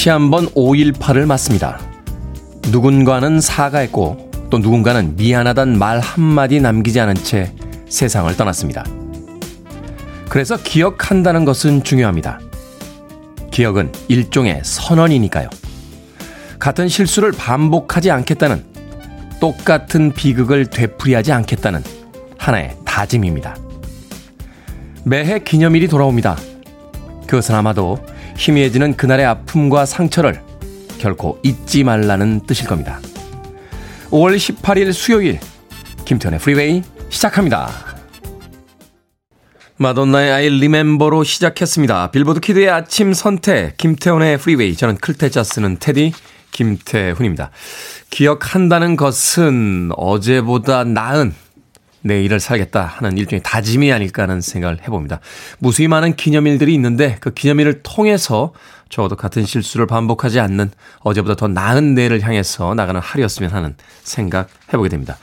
다시 한번 5.18을 맞습니다. 누군가는 사과했고 또 누군가는 미안하단 말 한마디 남기지 않은 채 세상을 떠났습니다. 그래서 기억한다는 것은 중요합니다. 기억은 일종의 선언이니까요. 같은 실수를 반복하지 않겠다는 똑같은 비극을 되풀이하지 않겠다는 하나의 다짐입니다. 매해 기념일이 돌아옵니다. 그것은 아마도 희미해지는 그날의 아픔과 상처를 결코 잊지 말라는 뜻일 겁니다. 5월 18일 수요일 김태훈의 프리웨이 시작합니다. 마돈나의 I'll Remember로 시작했습니다. 빌보드 키드의 아침 선택 김태훈의 프리웨이 저는 클 태자 쓰는 테디 김태훈입니다. 기억한다는 것은 어제보다 나은 내일을 살겠다 하는 일종의 다짐이 아닐까 하는 생각을 해봅니다. 무수히 많은 기념일들이 있는데 그 기념일을 통해서 적어도 같은 실수를 반복하지 않는 어제보다 더 나은 내일을 향해서 나가는 하루였으면 하는 생각 해보게 됩니다.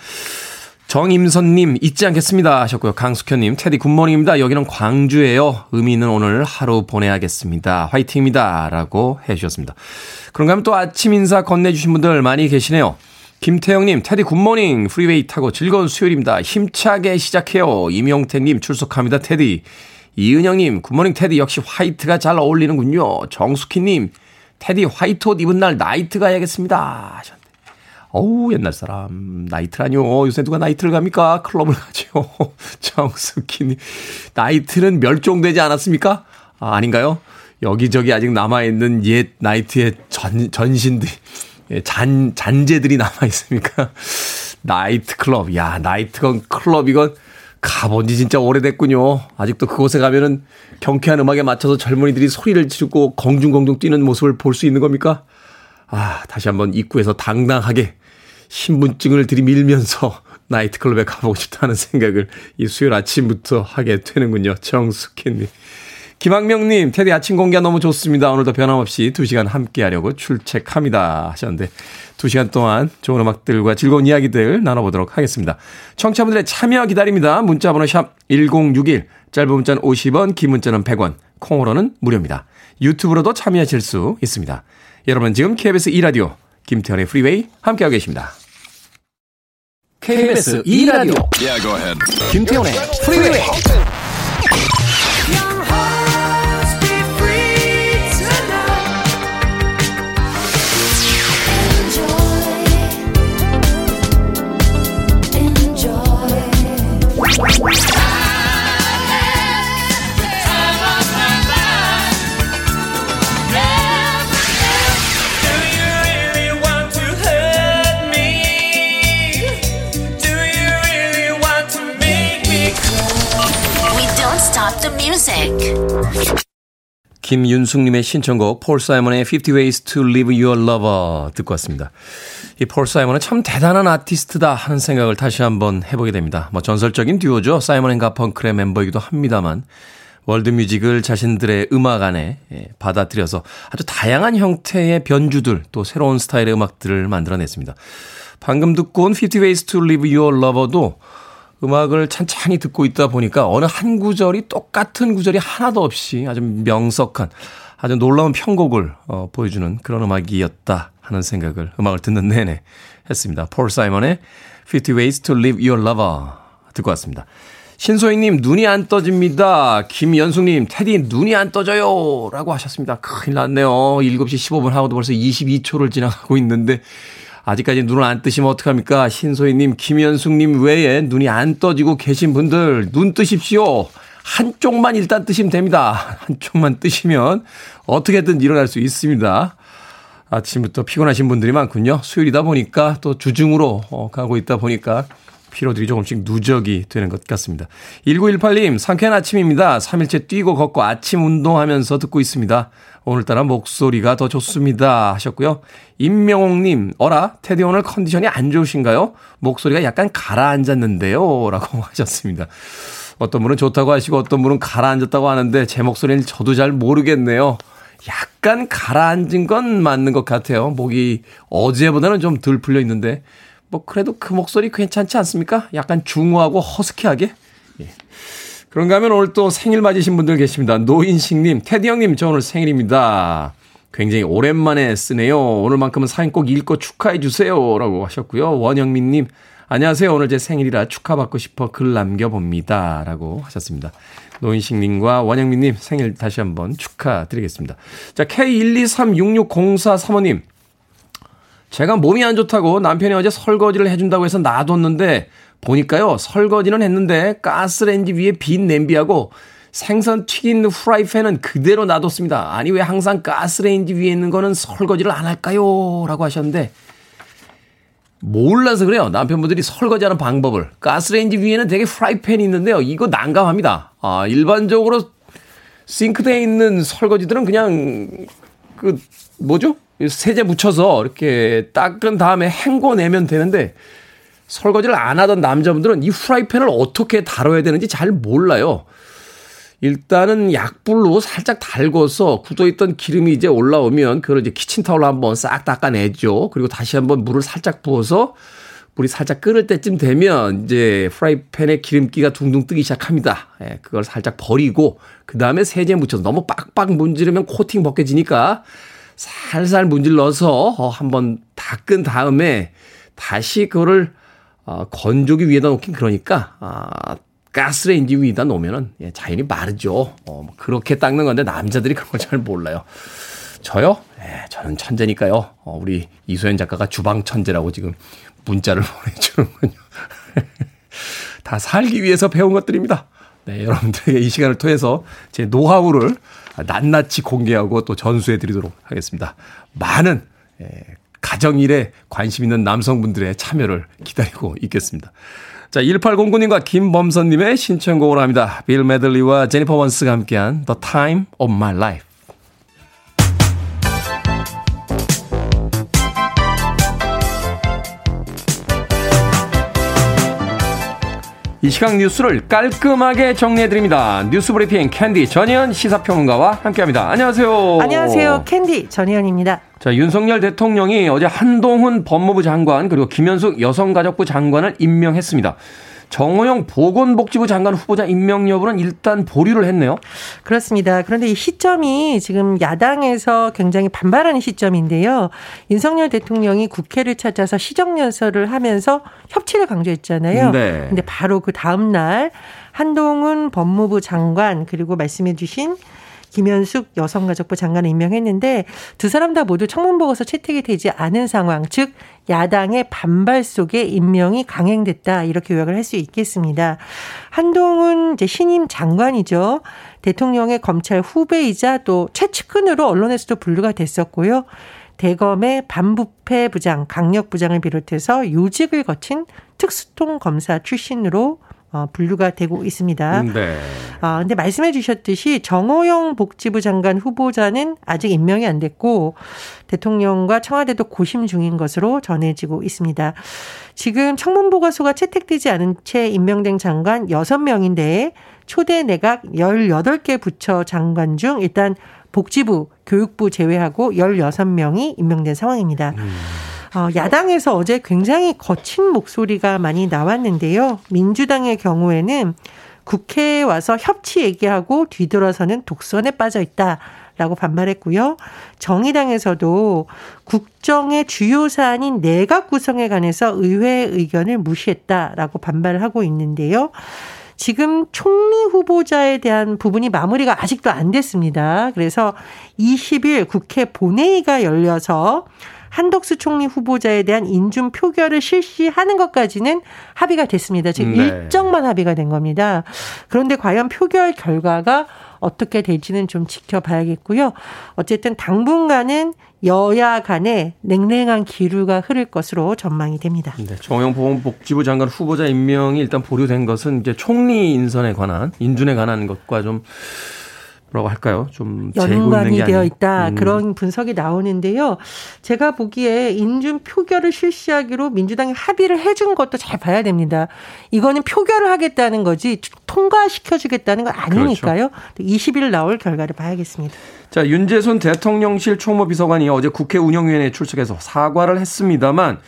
정임선님 잊지 않겠습니다 하셨고요. 강숙현님 테디 good morning입니다. 여기는 광주예요. 의미 있는 오늘 하루 보내야겠습니다. 화이팅입니다. 라고 해주셨습니다. 그런가 하면 또 아침 인사 건네주신 분들 많이 계시네요. 김태영님, 테디 good morning. 프리웨이 타고 즐거운 수요일입니다. 힘차게 시작해요. 임용택님, 출석합니다. 테디. 이은영님, good morning 테디. 역시 화이트가 잘 어울리는군요. 정숙희님, 테디 화이트 옷 입은 날 나이트 가야겠습니다. 어우, 옛날 사람. 나이트라뇨. 요새 누가 나이트를 갑니까? 클럽을 가죠. 정숙희님. 나이트는 멸종되지 않았습니까? 아, 아닌가요? 여기저기 아직 남아있는 옛 나이트의 전, 전신들. 예, 잔, 잔재들이 남아있습니까? 나이트클럽. 야, 나이트 클럽 이건 가본 지 진짜 오래됐군요. 아직도 그곳에 가면은 경쾌한 음악에 맞춰서 젊은이들이 소리를 지르고 공중공중 뛰는 모습을 볼 수 있는 겁니까? 아, 다시 한번 입구에서 당당하게 신분증을 들이밀면서 나이트클럽에 가보고 싶다는 생각을 이 수요일 아침부터 하게 되는군요. 정숙희님. 김학명님, 테디 아침 공기가 너무 좋습니다. 오늘도 변함없이 2시간 함께 하려고 출첵합니다. 하셨는데, 2시간 동안 좋은 음악들과 즐거운 이야기들 나눠보도록 하겠습니다. 청취자분들의 참여 기다립니다. 문자번호 샵 1061, 짧은 문자는 50원, 긴 문자는 100원, 콩으로는 무료입니다. 유튜브로도 참여하실 수 있습니다. 여러분 지금 KBS 2라디오, 김태훈의 프리웨이 함께하고 계십니다. KBS 2라디오, yeah, 김태훈의 프리웨이. 김윤숙님의 신청곡 폴 사이먼의 50 Ways to Leave Your Lover 듣고 왔습니다. 이 폴 사이먼은 참 대단한 아티스트다 하는 생각을 다시 한번 해보게 됩니다. 뭐 전설적인 듀오죠. 사이먼 앤 가펑클의 멤버이기도 합니다만 월드뮤직을 자신들의 음악 안에 예, 받아들여서 아주 다양한 형태의 변주들 또 새로운 스타일의 음악들을 만들어냈습니다. 방금 듣고 온 50 Ways to Leave Your Lover도 음악을 찬찬히 듣고 있다 보니까 어느 한 구절이 똑같은 구절이 하나도 없이 아주 명석한 아주 놀라운 편곡을 어, 보여주는 그런 음악이었다 하는 생각을 음악을 듣는 내내 했습니다. 폴 사이먼의 50 Ways to Live Your Lover 듣고 왔습니다. 신소희님, 눈이 안 떠집니다. 김연숙님, 테디, 눈이 안 떠져요. 라고 하셨습니다. 큰일 났네요. 7시 15분 하고도 벌써 22초를 지나가고 있는데, 아직까지 눈을 안 뜨시면 어떡합니까? 신소희님, 김현숙님 외에 눈이 안 떠지고 계신 분들, 눈 뜨십시오. 한쪽만 일단 뜨시면 됩니다. 한쪽만 뜨시면 어떻게든 일어날 수 있습니다. 아침부터 피곤하신 분들이 많군요. 수요일이다 보니까 또 주중으로 어, 가고 있다 보니까 피로들이 조금씩 누적이 되는 것 같습니다. 1918님, 상쾌한 아침입니다. 3일째 뛰고 걷고 아침 운동하면서 듣고 있습니다. 오늘따라 목소리가 더 좋습니다. 하셨고요. 임명옥님, 어라, 테디 오늘 컨디션이 안 좋으신가요? 목소리가 약간 가라앉았는데요. 라고 하셨습니다. 어떤 분은 좋다고 하시고 어떤 분은 가라앉았다고 하는데 제 목소리는 저도 잘 모르겠네요. 약간 가라앉은 건 맞는 것 같아요. 목이 어제보다는 좀 덜 풀려 있는데 뭐 그래도 그 목소리 괜찮지 않습니까? 약간 중후하고 허스키하게. 예. 그런가 하면 오늘 또 생일 맞으신 분들 계십니다. 노인식님, 테디 형님, 저 오늘 생일입니다. 굉장히 오랜만에 쓰네요. 오늘만큼은 사연 꼭 읽고 축하해 주세요. 라고 하셨고요. 원영민님, 안녕하세요. 오늘 제 생일이라 축하받고 싶어 글 남겨봅니다. 라고 하셨습니다. 노인식님과 원영민님 생일 다시 한번 축하드리겠습니다. 자, K123660435님. 제가 몸이 안 좋다고 남편이 어제 설거지를 해준다고 해서 놔뒀는데 보니까요 설거지는 했는데 가스레인지 위에 빈 냄비하고 생선 튀긴 후라이팬은 그대로 놔뒀습니다. 아니 왜 항상 가스레인지 위에 있는 거는 설거지를 안 할까요? 라고 하셨는데 몰라서 그래요. 남편분들이 설거지하는 방법을. 가스레인지 위에는 되게 프라이팬이 있는데요. 이거 난감합니다. 아, 일반적으로 싱크대에 있는 설거지들은 그냥 그 뭐죠? 세제 묻혀서 이렇게 닦은 다음에 헹궈내면 되는데 설거지를 안 하던 남자분들은 이 프라이팬을 어떻게 다뤄야 되는지 잘 몰라요. 일단은 약불로 살짝 달궈서 굳어있던 기름이 이제 올라오면 그걸 이제 키친타올로 한번 싹 닦아내죠. 그리고 다시 한번 물을 살짝 부어서 물이 살짝 끓을 때쯤 되면 이제 프라이팬에 기름기가 둥둥 뜨기 시작합니다. 예, 그걸 살짝 버리고 그 다음에 세제 묻혀서 너무 빡빡 문지르면 코팅 벗겨지니까 살살 문질러서 어, 한번 닦은 다음에 다시 그거를 어, 건조기 위에다 놓긴 그러니까 아, 가스레인지 위에다 놓으면은 예, 자연히 마르죠. 어, 뭐 그렇게 닦는 건데 남자들이 그런 걸잘 몰라요. 저요? 예, 저는 천재니까요. 어, 우리 이소연 작가가 주방 천재라고 지금 문자를 보내주는군요. 다 살기 위해서 배운 것들입니다. 네, 여러분들에게 이 시간을 통해서 제 노하우를 낱낱이 공개하고 또 전수해 드리도록 하겠습니다. 많은 예, 가정일에 관심 있는 남성분들의 참여를 기다리고 있겠습니다. 자, 1809님과 김범선님의 신청곡을 합니다. 빌 메들리와 제니퍼 원스가 함께한 The Time of My Life. 이 시각 뉴스를 깔끔하게 정리해드립니다. 뉴스 브리핑 캔디 전희연 시사평론가와 함께합니다. 안녕하세요. 안녕하세요. 캔디 전희연입니다. 자, 윤석열 대통령이 어제 한동훈 법무부 장관 그리고 김현숙 여성가족부 장관을 임명했습니다. 정호영 보건복지부 장관 후보자 임명 여부는 일단 보류를 했네요. 그렇습니다. 그런데 이 시점이 지금 야당에서 굉장히 반발하는 시점인데요. 윤석열 대통령이 국회를 찾아서 시정연설을 하면서 협치를 강조했잖아요. 네. 근데 바로 그 다음 날 한동훈 법무부 장관 그리고 말씀해 주신 김현숙 여성가족부 장관을 임명했는데 두 사람 다 모두 청문보고서 채택이 되지 않은 상황, 즉 야당의 반발 속에 임명이 강행됐다 이렇게 요약을 할 수 있겠습니다. 한동훈 이제 신임 장관이죠. 대통령의 검찰 후배이자 또 최측근으로 언론에서도 분류가 됐었고요. 대검의 반부패 부장, 강력 부장을 비롯해서 요직을 거친 특수통 검사 출신으로 어, 분류가 되고 있습니다. 네. 아, 근데 말씀해 주셨듯이 정호영 복지부 장관 후보자는 아직 임명이 안 됐고 대통령과 청와대도 고심 중인 것으로 전해지고 있습니다. 지금 청문보고서가 채택되지 않은 채 임명된 장관 6명인데 초대 내각 18개 부처 장관 중 일단 복지부, 교육부 제외하고 16명이 임명된 상황입니다. 음. 어, 야당에서 어제 굉장히 거친 목소리가 많이 나왔는데요. 민주당의 경우에는 국회에 와서 협치 얘기하고 뒤돌아서는 독선에 빠져 있다. 라고 반발했고요. 정의당에서도 국정의 주요 사안인 내각 구성에 관해서 의회 의견을 무시했다라고 반발을 하고 있는데요. 지금 총리 후보자에 대한 부분이 마무리가 아직도 안 됐습니다. 그래서 20일 국회 본회의가 열려서 한덕수 총리 후보자에 대한 인준 표결을 실시하는 것까지는 합의가 됐습니다. 지금 네. 일정만 합의가 된 겁니다. 그런데 과연 표결 결과가 어떻게 될지는 좀 지켜봐야겠고요. 어쨌든 당분간은 여야 간에 냉랭한 기류가 흐를 것으로 전망이 됩니다. 네, 정영 보건복지부 장관 후보자 임명이 일단 보류된 것은 이제 총리 인선에 관한 인준에 관한 것과 좀뭐 라고 할까요? 좀 연관이 되어 있다. 음. 그런 분석이 나오는데요. 제가 보기에 인준 표결을 실시하기로 민주당이 합의를 해준 것도 잘 봐야 됩니다. 이거는 표결을 하겠다는 거지 통과시켜 주겠다는 건 아니니까요. 그렇죠. 20일 나올 결과를 봐야겠습니다. 자, 윤재순 대통령실 총무비서관이 어제 국회 운영위원회에 출석해서 사과를 했습니다만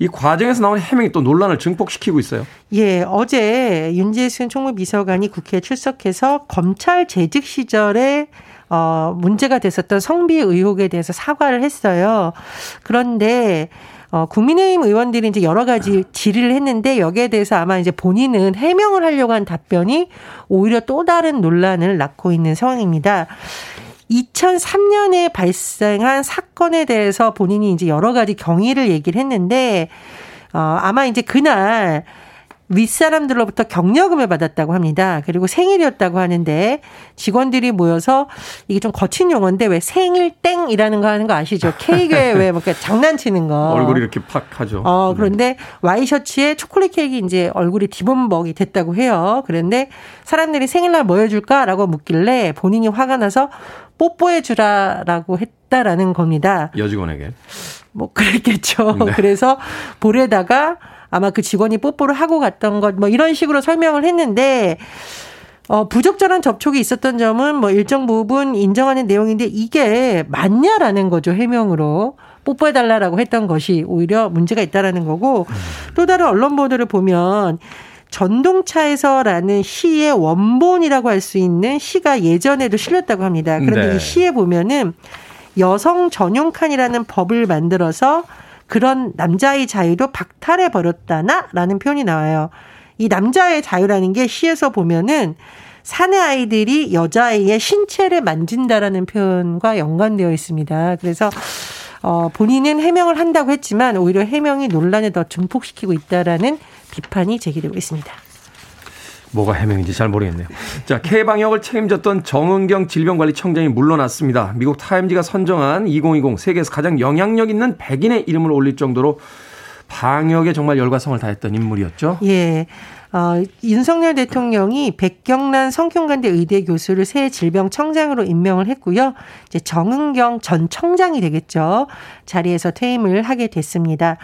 이 과정에서 나온 해명이 또 논란을 증폭시키고 있어요. 예, 어제 윤재순 총무비서관이 국회에 출석해서 검찰 재직 시절에 어, 문제가 됐었던 성비 의혹에 대해서 사과를 했어요. 그런데 어, 국민의힘 의원들이 이제 여러 가지 질의를 했는데 여기에 대해서 아마 이제 본인은 해명을 하려고 한 답변이 오히려 또 다른 논란을 낳고 있는 상황입니다. 2003년에 발생한 사건에 대해서 본인이 이제 여러 가지 경위를 얘기를 했는데 어, 아마 이제 그날 윗사람들로부터 격려금을 받았다고 합니다. 그리고 생일이었다고 하는데 직원들이 모여서 이게 좀 거친 용어인데 왜 생일 땡이라는 거 하는 거 아시죠? 케이크에 왜뭐 장난치는 거. 얼굴이 이렇게 팍 하죠. 어, 그런데 와이셔츠에 초콜릿 케이크 이제 얼굴이 디범벅이 됐다고 해요. 그런데 사람들이 생일날 뭐 해줄까라고 묻길래 본인이 화가 나서 뽀뽀해 주라라고 했다라는 겁니다. 여직원에게. 뭐 그랬겠죠. 네. 그래서 볼에다가 아마 그 직원이 뽀뽀를 하고 갔던 것 뭐 이런 식으로 설명을 했는데 어, 부적절한 접촉이 있었던 점은 뭐 일정 부분 인정하는 내용인데 이게 맞냐라는 거죠, 해명으로. 뽀뽀해달라라고 했던 것이 오히려 문제가 있다라는 거고 또 다른 언론 보도를 보면 전동차에서라는 시의 원본이라고 할 수 있는 시가 예전에도 실렸다고 합니다. 그런데 네. 이 시에 보면은 여성 전용 칸이라는 법을 만들어서 그런 남자의 자유도 박탈해 버렸다나라는 표현이 나와요. 이 남자의 자유라는 게 시에서 보면은 사내 아이들이 여자아이의 신체를 만진다라는 표현과 연관되어 있습니다. 그래서 어 본인은 해명을 한다고 했지만 오히려 해명이 논란에 더 증폭시키고 있다라는 비판이 제기되고 있습니다. 뭐가 해명인지 잘 모르겠네요. 자, K 방역을 책임졌던 정은경 질병관리청장이 물러났습니다. 미국 타임지가 선정한 2020 세계에서 가장 영향력 있는 100인의 이름을 올릴 정도로 방역에 정말 열과성을 다했던 인물이었죠. 예. 어, 윤석열 대통령이 백경란 성균관대 의대 교수를 새 질병청장으로 임명을 했고요. 이제 정은경 전 청장이 되겠죠. 자리에서 퇴임을 하게 됐습니다.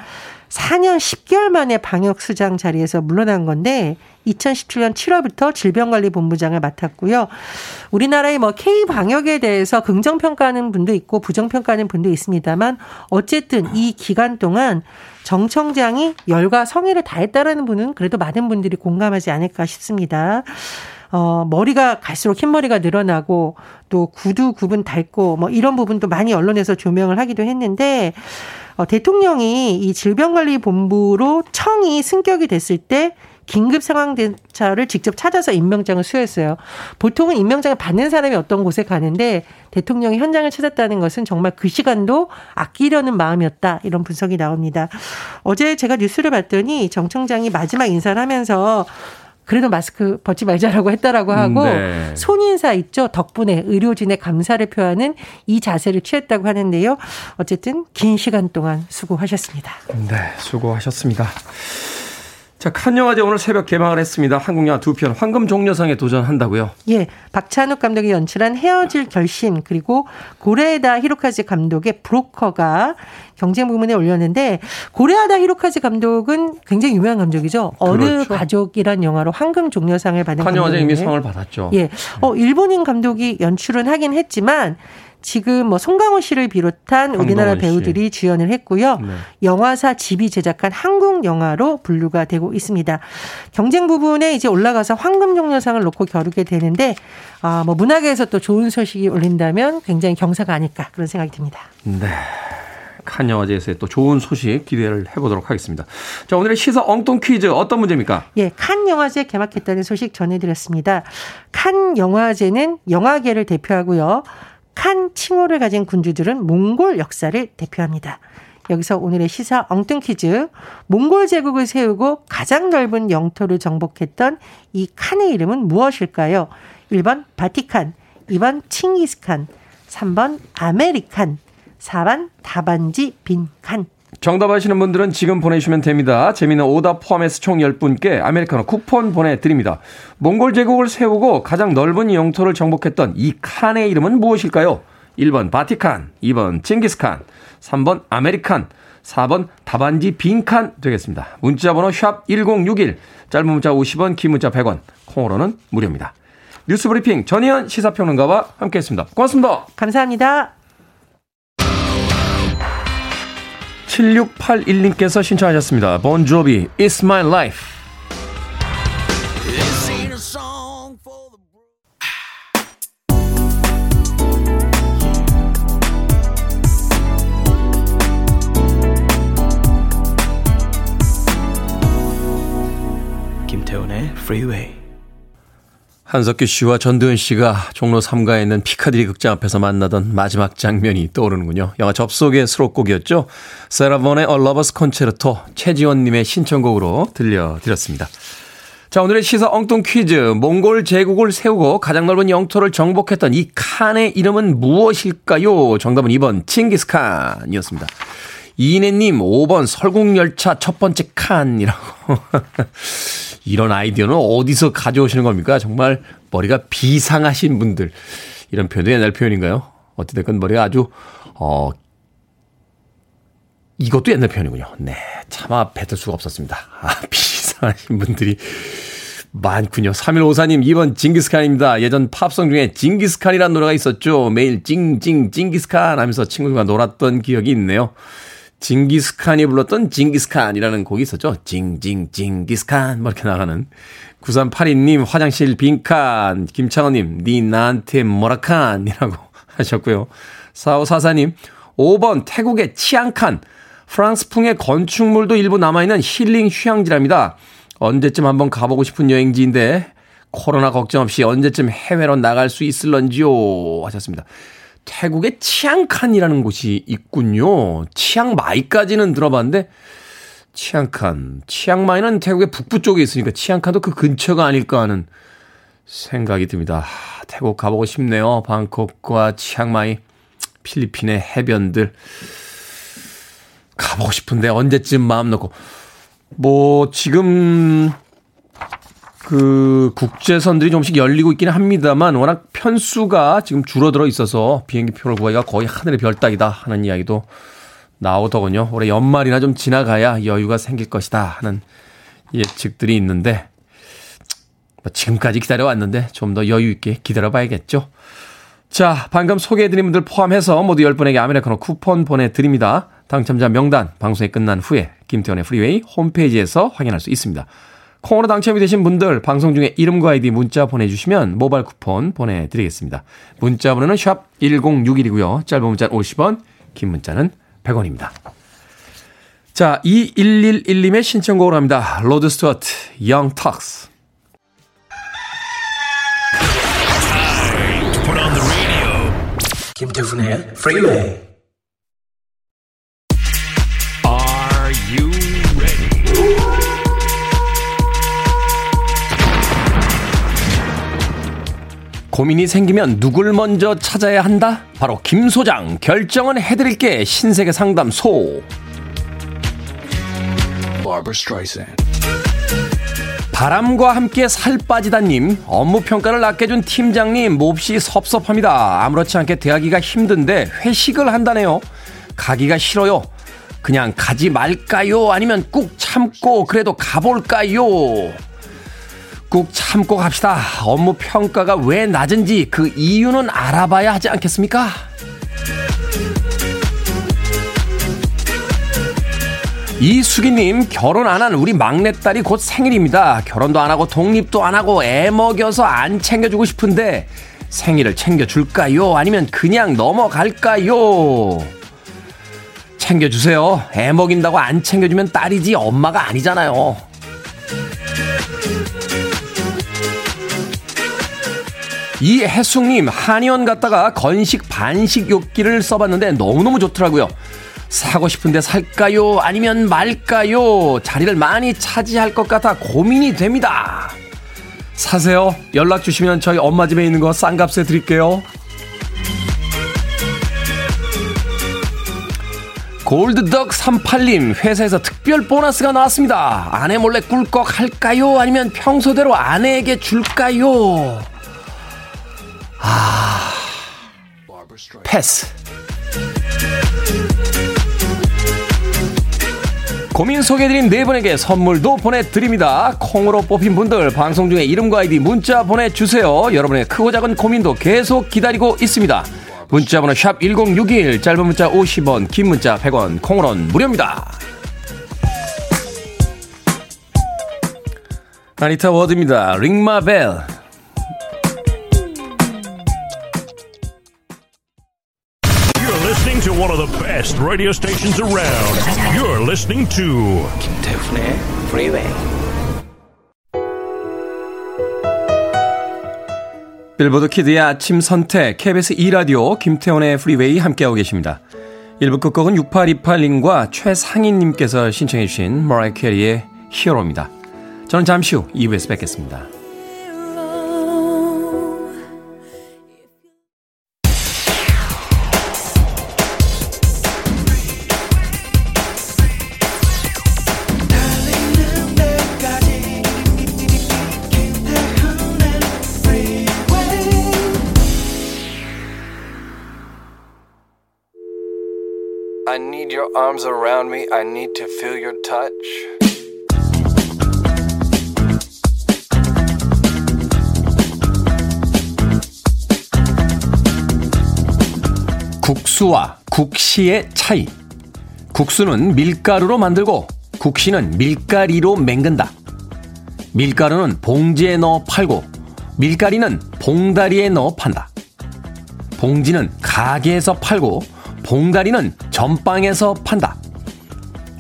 4년 10개월 만에 방역수장 자리에서 물러난 건데 2017년 7월부터 질병관리본부장을 맡았고요. 우리나라의 뭐 K 방역에 대해서 긍정 평가하는 분도 있고 부정 평가하는 분도 있습니다만 어쨌든 이 기간 동안 정 청장이 열과 성의를 다했다라는 분은 그래도 많은 분들이 공감하지 않을까 싶습니다. 어, 머리가 갈수록 흰머리가 늘어나고 또 구두 구분 닳고 뭐 이런 부분도 많이 언론에서 조명을 하기도 했는데 어, 대통령이 이 질병관리본부로 청이 승격이 됐을 때 긴급 상황 대처를 직접 찾아서 임명장을 수여했어요. 보통은 임명장을 받는 사람이 어떤 곳에 가는데 대통령이 현장을 찾았다는 것은 정말 그 시간도 아끼려는 마음이었다. 이런 분석이 나옵니다. 어제 제가 뉴스를 봤더니 정 청장이 마지막 인사를 하면서 그래도 마스크 벗지 말자라고 했다라고 하고 네. 손인사 있죠. 덕분에 의료진의 감사를 표하는 이 자세를 취했다고 하는데요. 어쨌든 긴 시간 동안 수고하셨습니다. 네, 수고하셨습니다. 자, 칸 영화제 오늘 새벽 개막을 했습니다. 한국 영화 두 편 황금 종려상에 도전한다고요? 예. 박찬욱 감독이 연출한 헤어질 결심 그리고 고레에다 히로카즈 감독의 브로커가 경쟁 부문에 올렸는데 고레하다 히로카즈 감독은 굉장히 유명한 감독이죠. 어느 그렇죠. 가족이란 영화로 황금 종려상을 받은 칸 영화제 이미 상을 받았죠. 예. 어 일본인 감독이 연출은 하긴 했지만 지금 뭐 송강호 씨를 비롯한 우리나라 배우들이 주연을 했고요. 네. 영화사 집이 제작한 한국 영화로 분류가 되고 있습니다. 경쟁 부분에 이제 올라가서 황금종려상을 놓고 겨루게 되는데 아, 뭐 문학에서 또 좋은 소식이 올린다면 굉장히 경사가 아닐까 그런 생각이 듭니다. 네. 칸 영화제에서의 또 좋은 소식 기대를 해보도록 하겠습니다. 자, 오늘의 시사 엉뚱 퀴즈 어떤 문제입니까? 예, 칸 영화제 개막했다는 소식 전해드렸습니다. 칸 영화제는 영화계를 대표하고요. 칸 칭호를 가진 군주들은 몽골 역사를 대표합니다. 여기서 오늘의 시사 엉뚱 퀴즈. 몽골 제국을 세우고 가장 넓은 영토를 정복했던 이 칸의 이름은 무엇일까요? 1번 바티칸, 2번 칭기스칸, 3번 아메리칸, 4번 답안지 빈칸. 정답 아시는 분들은 지금 보내주시면 됩니다. 재밌는 오답 포함해서 총 10분께 아메리카노 쿠폰 보내드립니다. 몽골 제국을 세우고 가장 넓은 영토를 정복했던 이 칸의 이름은 무엇일까요? 1번 바티칸, 2번 칭기스칸, 3번 아메리칸, 4번 답안지 빈칸 되겠습니다. 문자번호 샵 1061, 짧은 문자 50원, 긴 문자 100원, 콩으로는 무료입니다. 뉴스브리핑 전희연 시사평론가와 함께했습니다. 고맙습니다. 감사합니다. 7681님께서 신청하셨습니다. 본조비, It's My Life. 김태훈의 Freeway. 한석규 씨와 전도현 씨가 종로 3가에 있는 피카디리 극장 앞에서 만나던 마지막 장면이 떠오르는군요. 영화 접속의 수록곡이었죠. 세라본의 A Lover's Concerto 최지원님의 신청곡으로 들려드렸습니다. 자, 오늘의 시사 엉뚱 퀴즈. 몽골 제국을 세우고 가장 넓은 영토를 정복했던 이 칸의 이름은 무엇일까요? 정답은 2번 칭기스칸이었습니다. 이인혜님 5번 설국열차 첫 번째 칸이라고. 이런 아이디어는 어디서 가져오시는 겁니까? 정말 머리가 비상하신 분들. 이런 표현도 옛날 표현인가요? 어찌됐건 머리가 아주, 어, 이것도 옛날 표현이군요. 네. 차마 뱉을 수가 없었습니다. 아, 비상하신 분들이 많군요. 3154님, 2번 징기스칸입니다. 예전 팝송 중에 징기스칸이라는 노래가 있었죠. 매일 징징 징기스칸 하면서 친구들과 놀았던 기억이 있네요. 징기스칸이 불렀던 징기스칸이라는 곡이 있었죠. 징징 징기스칸 뭐 이렇게 나가는 9382님 화장실 빈칸 김창호님 니 나한테 뭐라칸이라고 하셨고요. 4544님 5번 태국의 치앙칸 프랑스풍의 건축물도 일부 남아있는 힐링 휴양지랍니다. 언제쯤 한번 가보고 싶은 여행지인데 코로나 걱정 없이 언제쯤 해외로 나갈 수 있을런지요 하셨습니다. 태국의 치앙칸이라는 곳이 있군요. 치앙마이까지는 들어봤는데 치앙칸, 치앙마이는 태국의 북부 쪽에 있으니까 치앙칸도 그 근처가 아닐까 하는 생각이 듭니다. 태국 가보고 싶네요. 방콕과 치앙마이, 필리핀의 해변들 가보고 싶은데 언제쯤 마음 놓고 뭐 지금 그 국제선들이 좀씩 열리고 있기는 합니다만 워낙 편수가 지금 줄어들어 있어서 비행기 표를 구하기가 거의 하늘의 별 따기다 하는 이야기도 나오더군요. 올해 연말이나 좀 지나가야 여유가 생길 것이다 하는 예측들이 있는데 뭐 지금까지 기다려왔는데 좀 더 여유 있게 기다려봐야겠죠. 자, 방금 소개해드린 분들 포함해서 모두 10분에게 아메리카노 쿠폰 보내드립니다. 당첨자 명단 방송이 끝난 후에 김태훈의 프리웨이 홈페이지에서 확인할 수 있습니다. 콩으로 당첨이 되신 분들 방송 중에 이름과 아이디 문자 보내주시면 모바일 쿠폰 보내드리겠습니다. 문자 번호는 샵 1061이고요. 짧은 문자는 50원, 긴 문자는 100원입니다. 자, 2111님의 신청곡으로 합니다. 로드 스튜어트, Young Turks. 김태훈의 프리웨이 고민이 생기면 누굴 먼저 찾아야 한다? 바로 김 소장. 결정은 해드릴게. 신세계 상담소. 바람과 함께 살 빠지다님, 업무 평가를 낮게 준 팀장님 몹시 섭섭합니다. 아무렇지 않게 대하기가 힘든데 회식을 한다네요. 가기가 싫어요. 그냥 가지 말까요? 아니면 꾹 참고 그래도 가볼까요? 꾹 참고 갑시다. 업무 평가가 왜 낮은지 그 이유는 알아봐야 하지 않겠습니까? 이수기님, 결혼 안 한 우리 막내딸이 곧 생일입니다. 결혼도 안 하고 독립도 안 하고 애 먹여서 안 챙겨주고 싶은데 생일을 챙겨줄까요? 아니면 그냥 넘어갈까요? 챙겨주세요. 애 먹인다고 안 챙겨주면 딸이지 엄마가 아니잖아요. 이해숙님, 한의원 갔다가 건식 반식 요끼를 써봤는데 너무너무 좋더라고요. 사고 싶은데 살까요? 아니면 말까요? 자리를 많이 차지할 것 같아 고민이 됩니다. 사세요. 연락 주시면 저희 엄마 집에 있는 거 싼 값에 드릴게요. 골드덕 38님, 회사에서 특별 보너스가 나왔습니다. 아내 몰래 꿀꺽 할까요? 아니면 평소대로 아내에게 줄까요? 아, 패스. 고민 소개해드린 네 분에게 선물도 보내드립니다. 콩으로 뽑힌 분들 방송 중에 이름과 아이디 문자 보내주세요. 여러분의 크고 작은 고민도 계속 기다리고 있습니다. 문자번호 샵 1061, 짧은 문자 50원, 긴 문자 100원, 콩으로는 무료입니다. 아니타 워드입니다. Ring My Bell. best radio stations around. You're listening to Kim Tae Hoon의 Freeway. 빌보드 키드의 아침 선택 KBS 2라디오 김태훈의 프리웨이 함께하고 계십니다. 1부 끝곡은 6828님과 최상인님께서 신청해 주신 머라이 캐리의 히어로입니다. 저는 잠시 후 2부에서 뵙겠습니다. Your arms around me. I need to feel your touch. 국수와 국시의 차이. 국수는 밀가루로 만들고 국시는 밀가리로 맹근다. 밀가루는 봉지에 넣어 팔고 밀가리는 봉다리에 넣어 판다. 봉지는 가게에서 팔고 봉다리는 전방에서 판다.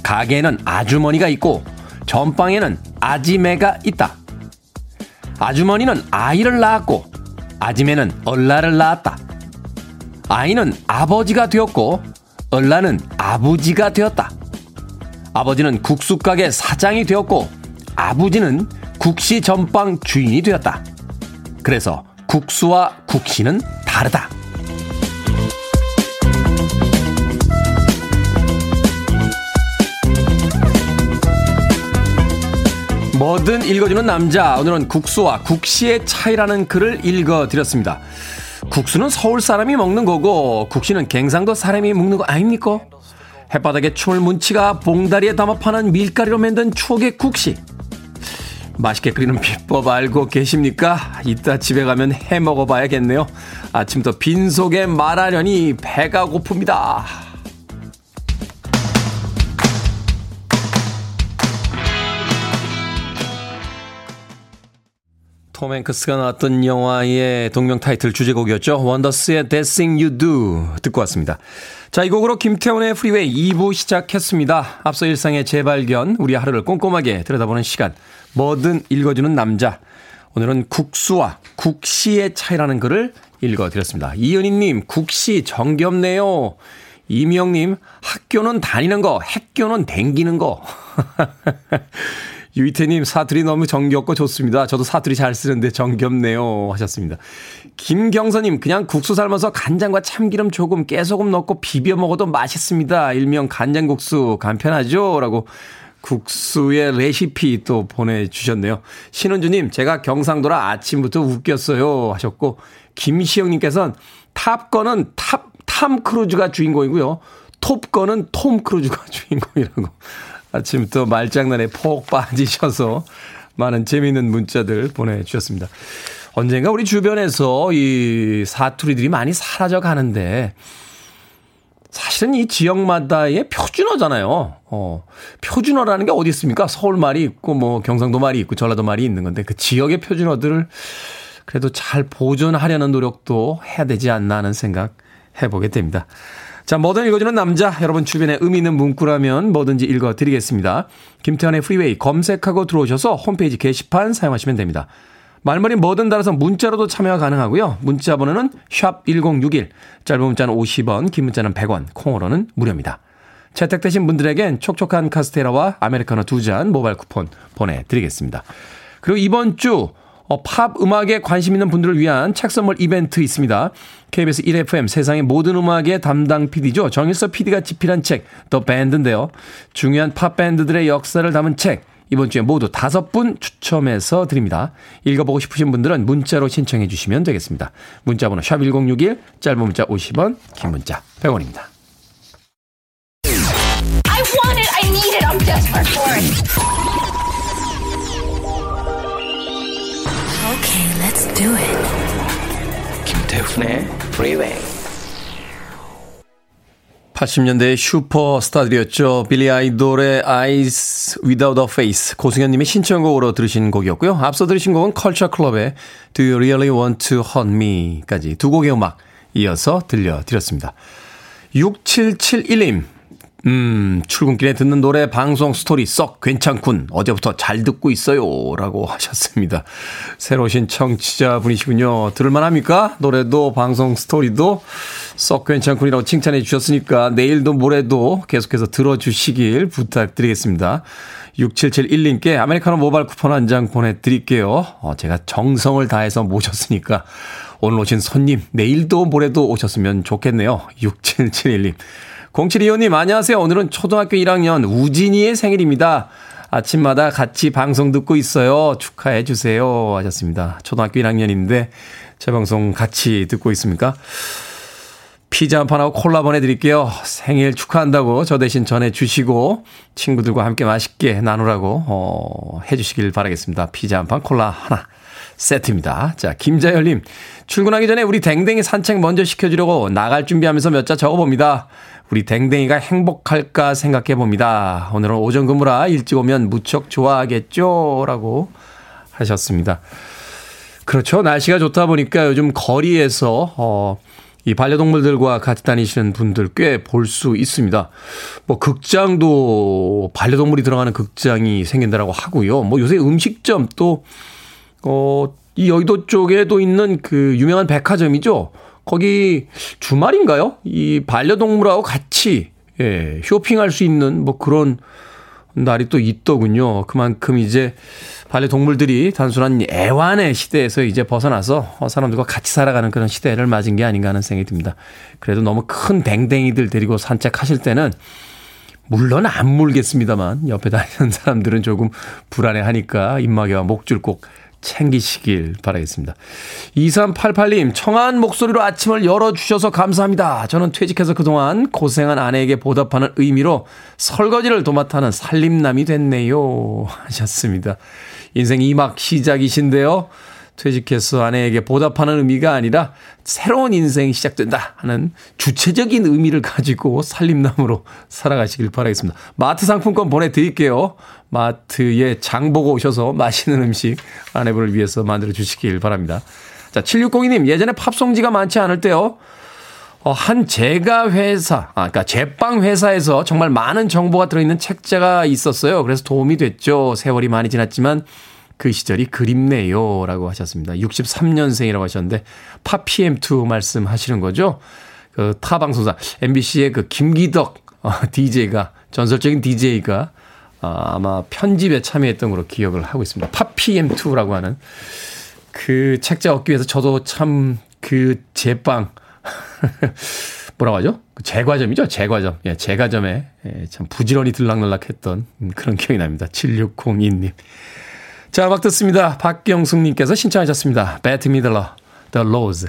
가게에는 아주머니가 있고 전방에는 아지매가 있다. 아주머니는 아이를 낳았고 아지매는 얼라를 낳았다. 아이는 아버지가 되었고 얼라는 아버지가 되었다. 아버지는 국수가게 사장이 되었고 아버지는 국시 전방 주인이 되었다. 그래서 국수와 국시는 다르다. 뭐든 읽어주는 남자. 오늘은 국수와 국시의 차이라는 글을 읽어드렸습니다. 국수는 서울 사람이 먹는 거고, 국시는 갱상도 사람이 먹는 거 아닙니까? 햇바닥에 춤을 문치가 봉다리에 담아 파는 밀가리로 만든 추억의 국시. 맛있게 끓이는 비법 알고 계십니까? 이따 집에 가면 해 먹어봐야겠네요. 아침부터 빈속에 말하려니 배가 고픕니다. 톰 행크스가 나왔던 영화의 동명 타이틀 주제곡이었죠. 원더스의 That Thing You Do 듣고 왔습니다. 자, 이 곡으로 김태훈의 프리웨이 2부 시작했습니다. 앞서 일상의 재발견, 우리 하루를 꼼꼼하게 들여다보는 시간. 뭐든 읽어주는 남자. 오늘은 국수와 국시의 차이라는 글을 읽어드렸습니다. 이은희님, 국시 정겹네요. 이미영님, 학교는 다니는 거, 학교는 댕기는 거. 유이태님, 사투리 너무 정겹고 좋습니다. 저도 사투리 잘 쓰는데 정겹네요. 하셨습니다. 김경선님, 그냥 국수 삶아서 간장과 참기름 조금 깨소금 넣고 비벼 먹어도 맛있습니다. 일명 간장국수 간편하죠? 라고 국수의 레시피 또 보내주셨네요. 신은주님, 제가 경상도라 아침부터 웃겼어요. 하셨고, 김시영님께서는 탑건은 탑, 탐 크루즈가 주인공이고요. 톱건은 톰 크루즈가 주인공이라고. 아침부터 말장난에 폭 빠지셔서 많은 재미있는 문자들 보내주셨습니다. 언젠가 우리 주변에서 이 사투리들이 많이 사라져 가는데 사실은 이 지역마다의 표준어잖아요. 어, 표준어라는 게 어디 있습니까? 서울 말이 있고 뭐 경상도 말이 있고 전라도 말이 있는 건데 그 지역의 표준어들을 그래도 잘 보존하려는 노력도 해야 되지 않나 하는 생각 해보게 됩니다. 자, 뭐든 읽어주는 남자. 여러분 주변에 의미 있는 문구라면 뭐든지 읽어드리겠습니다. 김태훈의 프리웨이 검색하고 들어오셔서 홈페이지 게시판 사용하시면 됩니다. 말머리 뭐든 달아서 문자로도 참여가 가능하고요. 문자 번호는 샵1061, 짧은 문자는 50원, 긴 문자는 100원, 콩으로는 무료입니다. 채택되신 분들에겐 촉촉한 카스테라와 아메리카노 두 잔 모바일 쿠폰 보내드리겠습니다. 그리고 이번 주 어, 팝 음악에 관심 있는 분들을 위한 책 선물 이벤트 있습니다. KBS 1FM 세상의 모든 음악의 담당 PD죠. 정일서 PD가 집필한 책, 더 밴드인데요. 중요한 팝 밴드들의 역사를 담은 책, 이번 주에 모두 다섯 분 추첨해서 드립니다. 읽어보고 싶으신 분들은 문자로 신청해 주시면 되겠습니다. 문자번호 샵1061, 짧은 문자 50원, 긴 문자 100원입니다. I want it, I need it, I'm desperate for it. Okay, let's do it. 김태훈의 Freeway. 80년대의 슈퍼스타들이었죠. 빌리 아이돌의 Eyes Without a Face 고승현님의 신청곡으로 들으신 곡이었고요. 앞서 들으신 곡은 컬처 클럽의 Do You Really Want to Hurt Me 까지 두 곡의 음악 이어서 들려드렸습니다. 6771님 음, 출근길에 듣는 노래 방송 스토리 썩 괜찮군. 어제부터 잘 듣고 있어요. 라고 하셨습니다. 새로 오신 청취자분이시군요. 들을만합니까? 노래도 방송 스토리도 썩 괜찮군이라고 칭찬해 주셨으니까 내일도 모레도 계속해서 들어주시길 부탁드리겠습니다. 6771님께 아메리카노 모바일 쿠폰 한 장 보내드릴게요. 어, 제가 정성을 다해서 모셨으니까 오늘 오신 손님 내일도 모레도 오셨으면 좋겠네요. 6771님. 0725님, 안녕하세요. 오늘은 초등학교 1학년 우진이의 생일입니다. 아침마다 같이 방송 듣고 있어요. 축하해 주세요. 하셨습니다. 초등학교 1학년인데 제 방송 같이 듣고 있습니까? 피자 한 판하고 콜라 보내드릴게요. 생일 축하한다고 저 대신 전해주시고 친구들과 함께 맛있게 나누라고 어, 해주시길 바라겠습니다. 피자 한 판, 콜라 하나 세트입니다. 자, 김자열님. 출근하기 전에 우리 댕댕이 산책 먼저 시켜주려고 나갈 준비하면서 몇 자 적어봅니다. 우리 댕댕이가 행복할까 생각해 봅니다. 오늘은 오전 근무라 일찍 오면 무척 좋아하겠죠? 라고 하셨습니다. 그렇죠. 날씨가 좋다 보니까 요즘 거리에서, 어, 이 반려동물들과 같이 다니시는 분들 꽤 볼 수 있습니다. 뭐 극장도 반려동물이 들어가는 극장이 생긴다라고 하고요. 뭐 요새 음식점 또, 어, 이 여의도 쪽에도 있는 그 유명한 백화점이죠. 거기 주말인가요? 이 반려동물하고 같이 예, 쇼핑할 수 있는 뭐 그런 날이 또 있더군요. 그만큼 이제 반려동물들이 단순한 애완의 시대에서 이제 벗어나서 사람들과 같이 살아가는 그런 시대를 맞은 게 아닌가 하는 생각이 듭니다. 그래도 너무 큰 댕댕이들 데리고 산책하실 때는 물론 안 물겠습니다만 옆에 다니는 사람들은 조금 불안해하니까 입마개와 목줄 꼭 챙기시길 바라겠습니다. 2388님, 청한 목소리로 아침을 열어주셔서 감사합니다. 저는 퇴직해서 그동안 고생한 아내에게 보답하는 의미로 설거지를 도맡아는 살림남이 됐네요. 하셨습니다. 인생 2막 시작이신데요. 퇴직해서 아내에게 보답하는 의미가 아니라 새로운 인생이 시작된다 하는 주체적인 의미를 가지고 살림남으로 살아가시길 바라겠습니다. 마트 상품권 보내드릴게요. 마트에 장 보고 오셔서 맛있는 음식 아내분을 위해서 만들어 주시길 바랍니다. 자, 7602님, 예전에 팝송지가 많지 않을 때요. 어, 한 제가 회사, 아, 그니까 제빵 회사에서 정말 많은 정보가 들어있는 책자가 있었어요. 그래서 도움이 됐죠. 세월이 많이 지났지만 그 시절이 그립네요. 라고 하셨습니다. 63년생이라고 하셨는데, 파피엠2 말씀하시는 거죠? 그 타방송사, MBC의 그 김기덕 어, DJ가, 전설적인 DJ가 어, 아마 편집에 참여했던 걸로 기억을 하고 있습니다. 파피엠2라고 하는 그 책자 얻기 위해서 저도 참 그 제빵, 뭐라고 하죠? 그 제과점이죠? 제과점. 예, 제과점에 예, 참 부지런히 들락날락 했던 그런 기억이 납니다. 7602님. 자, 음악 듣습니다. 박경숙님께서 신청하셨습니다. 배트 미들러, The Rose.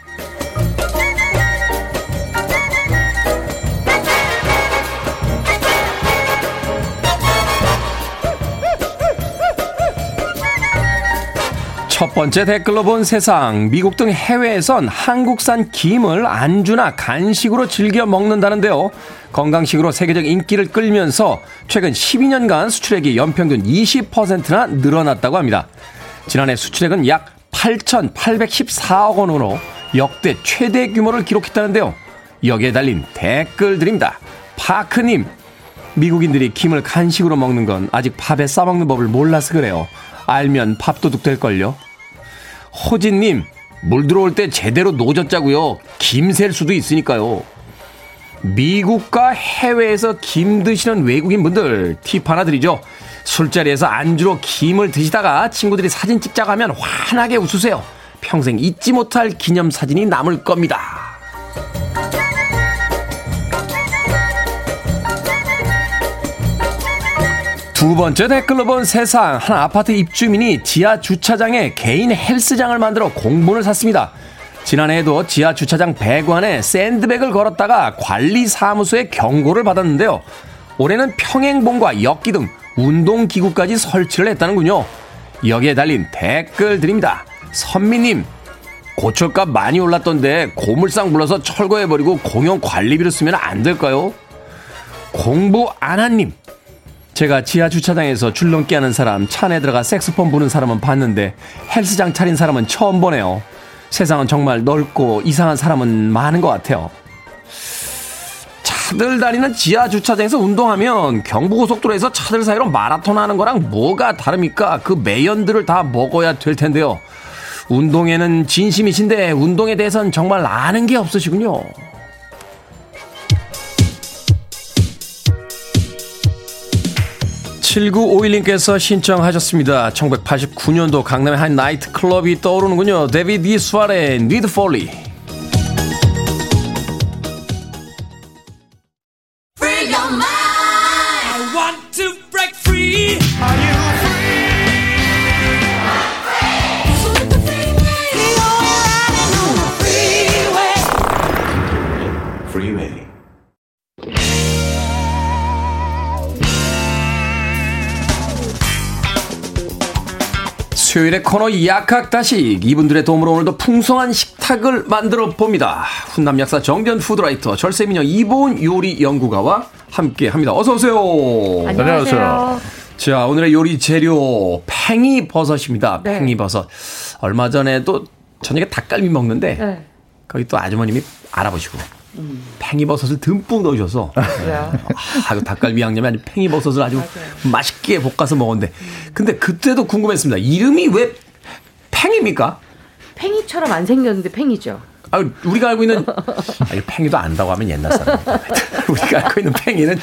첫 번째 댓글로 본 세상. 미국 등 해외에선 한국산 김을 안주나 간식으로 즐겨 먹는다는데요. 건강식으로 세계적 인기를 끌면서 최근 12년간 수출액이 연평균 20%나 늘어났다고 합니다. 지난해 수출액은 약 8,814억 원으로 역대 최대 규모를 기록했다는데요. 여기에 달린 댓글들입니다. 파크님, 미국인들이 김을 간식으로 먹는 건 아직 밥에 싸먹는 법을 몰라서 그래요. 알면 밥도둑 될걸요. 호진님, 물 들어올 때 제대로 노졌자고요. 김셀 수도 있으니까요. 미국과 해외에서 김 드시는 외국인 분들 팁 하나 드리죠. 술자리에서 안주로 김을 드시다가 친구들이 사진 찍자고 하면 환하게 웃으세요. 평생 잊지 못할 기념 사진이 남을 겁니다. 두 번째 댓글로 본 세상 한 아파트 입주민이 지하 주차장에 개인 헬스장을 만들어 공분을 샀습니다. 지난해에도 지하 주차장 배관에 샌드백을 걸었다가 관리 사무소에 경고를 받았는데요. 올해는 평행봉과 역기 등 운동기구까지 설치를 했다는군요. 여기에 달린 댓글 드립니다. 선미님, 고철값 많이 올랐던데 고물상 불러서 철거해버리고 공용 관리비로 쓰면 안 될까요? 공부 안한님. 제가 지하 주차장에서 줄넘기 하는 사람, 차 안에 들어가 색소폰 부는 사람은 봤는데 헬스장 차린 사람은 처음 보네요. 세상은 정말 넓고 이상한 사람은 많은 것 같아요. 차들 다니는 지하 주차장에서 운동하면 경부고속도로에서 차들 사이로 마라톤 하는 거랑 뭐가 다릅니까? 그 매연들을 다 먹어야 될 텐데요. 운동에는 진심이신데 운동에 대해선 정말 아는 게 없으시군요. 7951님께서 신청하셨습니다. 1989년도 강남의 한 나이트 클럽이 떠오르는군요. 데비드 이스왈의 니드 폴리. 수요일의 코너 약학다식 이분들의 도움으로 오늘도 풍성한 식탁을 만들어 봅니다. 훈남 약사 정전 푸드라이터 절세미녀 이보은 요리 연구가와 함께 합니다. 어서 오세요. 안녕하세요. 자 오늘의 요리 재료 팽이 버섯입니다. 네. 팽이 버섯. 얼마 전에도 저녁에 닭갈비 먹는데 네. 거기 또 아주머님이 알아보시고 음. 팽이버섯을 듬뿍 넣으셔서 그래요? 아, 그 닭갈비 양념에 아주 팽이버섯을 아주 맞아요. 맛있게 볶아서 먹었는데 근데 그때도 궁금했습니다. 이름이 왜 팽입니까? 팽이처럼 안 생겼는데 팽이죠. 아, 우리가 알고 있는 아, 이 팽이도 안다고 하면 옛날 사람. 우리가 알고 있는 팽이는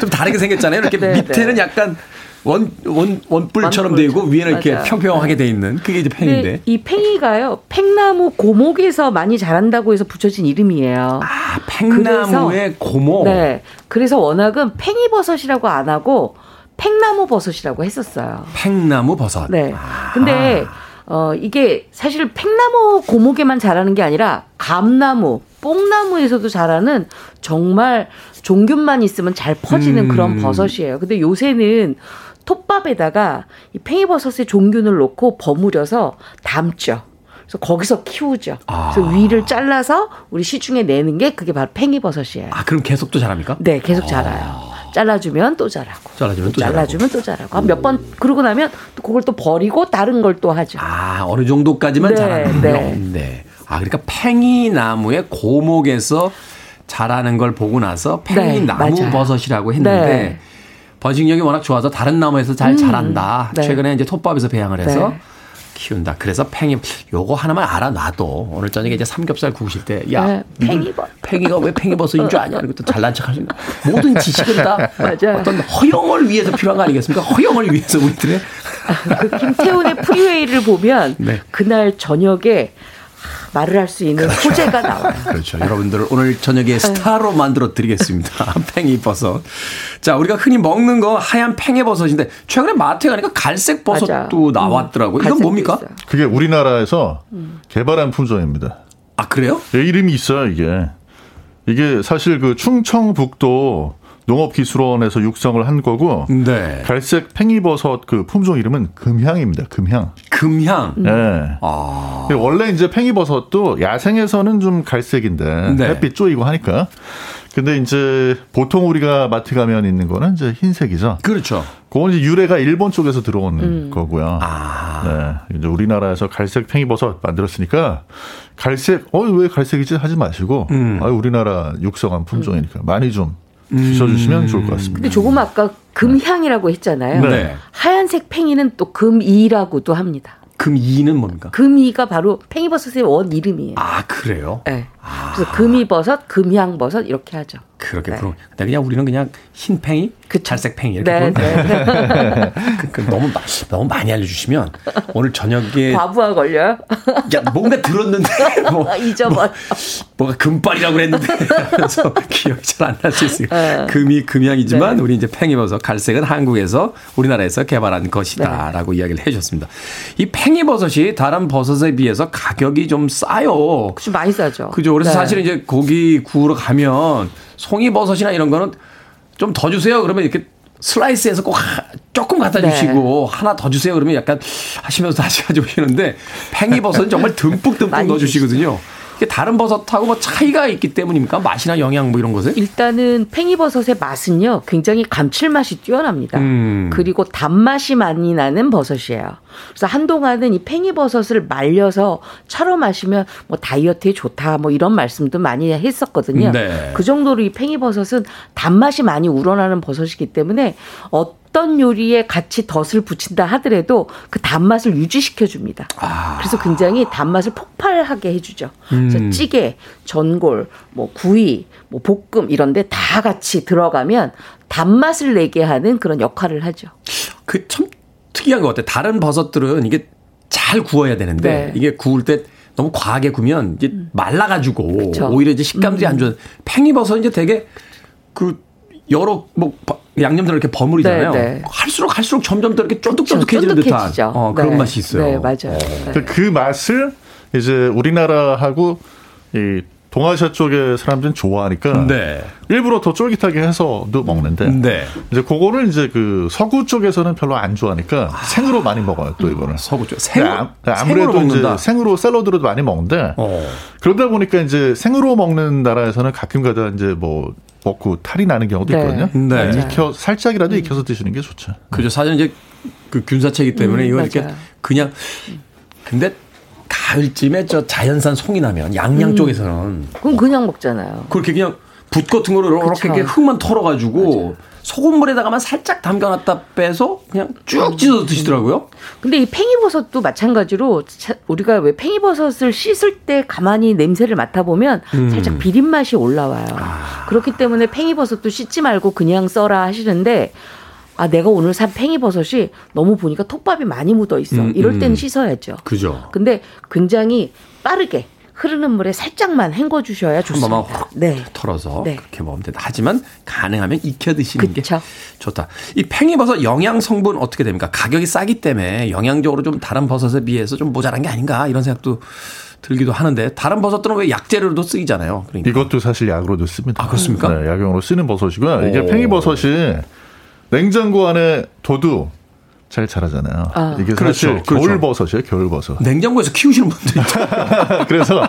좀 다르게 생겼잖아요. 이렇게 네, 밑에는 네. 약간 원, 원, 원뿔처럼 되어 있고 위에는 이렇게 맞아요. 평평하게 돼 있는 그게 이제 팽인데. 이 팽이가요, 팽나무 고목에서 많이 자란다고 해서 붙여진 이름이에요. 아, 팽나무의 고목? 네. 그래서 워낙은 팽이버섯이라고 안 하고 팽나무 버섯이라고 했었어요. 팽나무 버섯? 네. 아. 근데, 어, 이게 사실 팽나무 고목에만 자라는 게 아니라 감나무, 뽕나무에서도 자라는 정말 종균만 있으면 잘 퍼지는 음. 그런 버섯이에요. 근데 요새는 톱밥에다가 이 팽이버섯의 종균을 놓고 버무려서 담죠. 그래서 거기서 키우죠. 아. 그래서 위를 잘라서 우리 시중에 내는 게 그게 바로 팽이버섯이에요. 아, 그럼 계속 또 자랍니까? 네, 계속 아. 자라요. 잘라주면 또 자라고. 잘라주면 또 잘라주면 자라고. 또 자라고. 몇번 그러고 나면 또 그걸 또 버리고 다른 걸 또 하죠. 아, 어느 정도까지만 네, 자라는군요. 네. 네. 아, 그러니까 팽이 나무의 고목에서 자라는 걸 보고 나서 팽이 네, 나무 버섯이라고 했는데 네. 번식력이 워낙 좋아서 다른 나무에서 잘 음, 자란다. 네. 최근에 이제 톱밥에서 배양을 해서 네. 키운다. 그래서 팽이 요거 하나만 알아놔도 오늘 저녁에 이제 삼겹살 구우실 때 야 네, 팽이버 팽이가 왜 팽이버섯인 줄 아냐? 또 잘난 척 하시는 모든 지식은 다 어떤 허영을 위해서 필요한 거 아니겠습니까? 허영을 위해서 우리들의 그 김태훈의 프리웨이를 보면 네. 그날 저녁에 말을 할 수 있는 그렇죠. 소재가 나와요. 그렇죠. 여러분들 오늘 저녁에 스타로 만들어 드리겠습니다. 팽이버섯. 자, 우리가 흔히 먹는 거 하얀 팽이버섯인데 최근에 마트에 가니까 갈색 버섯도 음. 나왔더라고요. 이건 뭡니까? 있어요. 그게 우리나라에서 음. 개발한 품종입니다. 아, 그래요? 예, 이름이 있어요, 이게. 이게 사실 그 충청북도 농업기술원에서 육성을 한 거고 네. 갈색 팽이버섯 그 품종 이름은 금향입니다. 금향. 금향. 네. 아. 원래 이제 팽이버섯도 야생에서는 좀 갈색인데 네. 햇빛 쪼이고 하니까. 근데 이제 보통 우리가 마트 가면 있는 거는 이제 흰색이죠. 그렇죠. 그건 이제 유래가 일본 쪽에서 들어온 음. 거고요. 아. 네. 이제 우리나라에서 갈색 팽이버섯 만들었으니까 갈색, 어, 왜 갈색이지? 하지 마시고, 음. 아, 우리나라 육성한 품종이니까 많이 좀 주셔주시면 좋을 것 같습니다. 근데 조금 아까 금향이라고 했잖아요. 네. 하얀색 팽이는 또 금이라고도 합니다. 금이는 뭡니까? 금이가 바로 팽이버섯의 원 이름이에요. 아 그래요? 네. 아. 그래서 금이버섯, 금향버섯 이렇게 하죠. 그렇게 네. 그럼 그냥 우리는 그냥 흰 팽이, 그 잘색 팽이 이렇게 네, 네. 그, 그 너무 너무 많이 알려주시면 오늘 저녁에 과부하 걸려요? 야 뭔가 들었는데 뭐 잊어버 뭐, 가 금발이라고 그랬는데 그래서 기억이 잘 안 날 수 있어요. 네. 금이 금향이지만 네. 우리 이제 팽이버섯 갈색은 한국에서 우리나라에서 개발한 것이다라고 네. 이야기를 해주셨습니다. 이 팽이버섯이 다른 버섯에 비해서 가격이 좀 싸요. 좀 많이 싸죠. 그죠. 그래서 사실은 이제 고기 구우러 가면 송이버섯이나 이런 거는 좀 더 주세요. 그러면 이렇게 슬라이스해서 꼭 조금 갖다 네. 주시고 하나 더 주세요 그러면 약간 하시면서 다시 가져오시는데 팽이버섯은 정말 듬뿍 듬뿍 넣어주시거든요. 다른 버섯하고 뭐 차이가 있기 때문입니까? 맛이나 영양 뭐 이런 것에? 일단은 팽이버섯의 맛은요, 굉장히 감칠맛이 뛰어납니다. 음. 그리고 단맛이 많이 나는 버섯이에요. 그래서 한동안은 이 팽이버섯을 말려서 차로 마시면 뭐 다이어트에 좋다 뭐 이런 말씀도 많이 했었거든요. 네. 그 정도로 이 팽이버섯은 단맛이 많이 우러나는 버섯이기 때문에 어 어떤 요리에 같이 덧을 붙인다 하더라도 그 단맛을 유지시켜 줍니다. 아. 그래서 굉장히 단맛을 폭발하게 해주죠. 음. 그래서 찌개, 전골, 뭐 구이, 뭐 볶음 이런데 다 같이 들어가면 단맛을 내게 하는 그런 역할을 하죠. 그 참 특이한 것 같아요. 다른 버섯들은 이게 잘 구워야 되는데 네. 이게 구울 때 너무 과하게 구면 이제 음. 말라가지고 그쵸. 오히려 이제 식감들이 음. 안 좋은 팽이버섯 이제 되게 그 여러 뭐 양념들을 이렇게 버무리잖아요. 네, 네. 할수록 할수록 점점 더 이렇게 쫀득쫀득해지는 듯한 어, 그런 네. 맛이 있어요. 네, 맞아요. 어. 그, 그 맛을 이제 우리나라하고 이 동아시아 쪽의 사람들은 좋아하니까 네. 일부러 더 쫄깃하게 해서도 먹는데 네. 이제 그거를 이제 그 서구 쪽에서는 별로 안 좋아하니까 아. 생으로 많이 먹어요 또 이거는 서구 쪽 생으로 아, 아무래도 생으로 이제 생으로 샐러드로도 많이 먹는데 어. 그러다 보니까 이제 생으로 먹는 나라에서는 가끔가다 이제 뭐 먹고 탈이 나는 경우도 네. 있거든요. 네. 익혀 살짝이라도 익혀서 드시는 게 좋죠. 그죠. 사실 이제 그 균사체이기 때문에 음, 이거 이렇게 그냥 근데 가을쯤에 저 자연산 송이 나면 양양 음. 쪽에서는 그럼 그냥 먹잖아요. 그렇게 그냥 붓 같은 거를 이렇게 그렇게 흙만 털어가지고 소금물에다가만 살짝 담가놨다 빼서 그냥 쭉 찢어서 드시더라고요. 근데 이 팽이버섯도 마찬가지로 우리가 왜 팽이버섯을 씻을 때 가만히 냄새를 맡아보면 음. 살짝 비린 맛이 올라와요. 아. 그렇기 때문에 팽이버섯도 씻지 말고 그냥 써라 하시는데 아 내가 오늘 산 팽이버섯이 너무 보니까 톱밥이 많이 묻어 있어. 음, 이럴 때는 음. 씻어야죠. 그죠. 근데 굉장히 빠르게 흐르는 물에 살짝만 헹궈 주셔야 좋습니다. 한 번만 네. 털어서 네. 그렇게 먹으면 된다. 하지만 가능하면 익혀 드시는 그쵸. 게 좋다. 이 팽이버섯 영양 성분 어떻게 됩니까? 가격이 싸기 때문에 영양적으로 좀 다른 버섯에 비해서 좀 모자란 게 아닌가 이런 생각도 들기도 하는데 다른 버섯들은 왜 약재료로도 쓰이잖아요. 그러니까. 이것도 사실 약으로도 씁니다. 아 그렇습니까? 네, 약용으로 쓰는 버섯이고요. 이게 팽이버섯이 냉장고 안에 둬도 잘 자라잖아요. 아. 이게 사실 그렇죠. 겨울버섯이에요, 겨울버섯. 냉장고에서 키우시는 분들 있죠. 그래서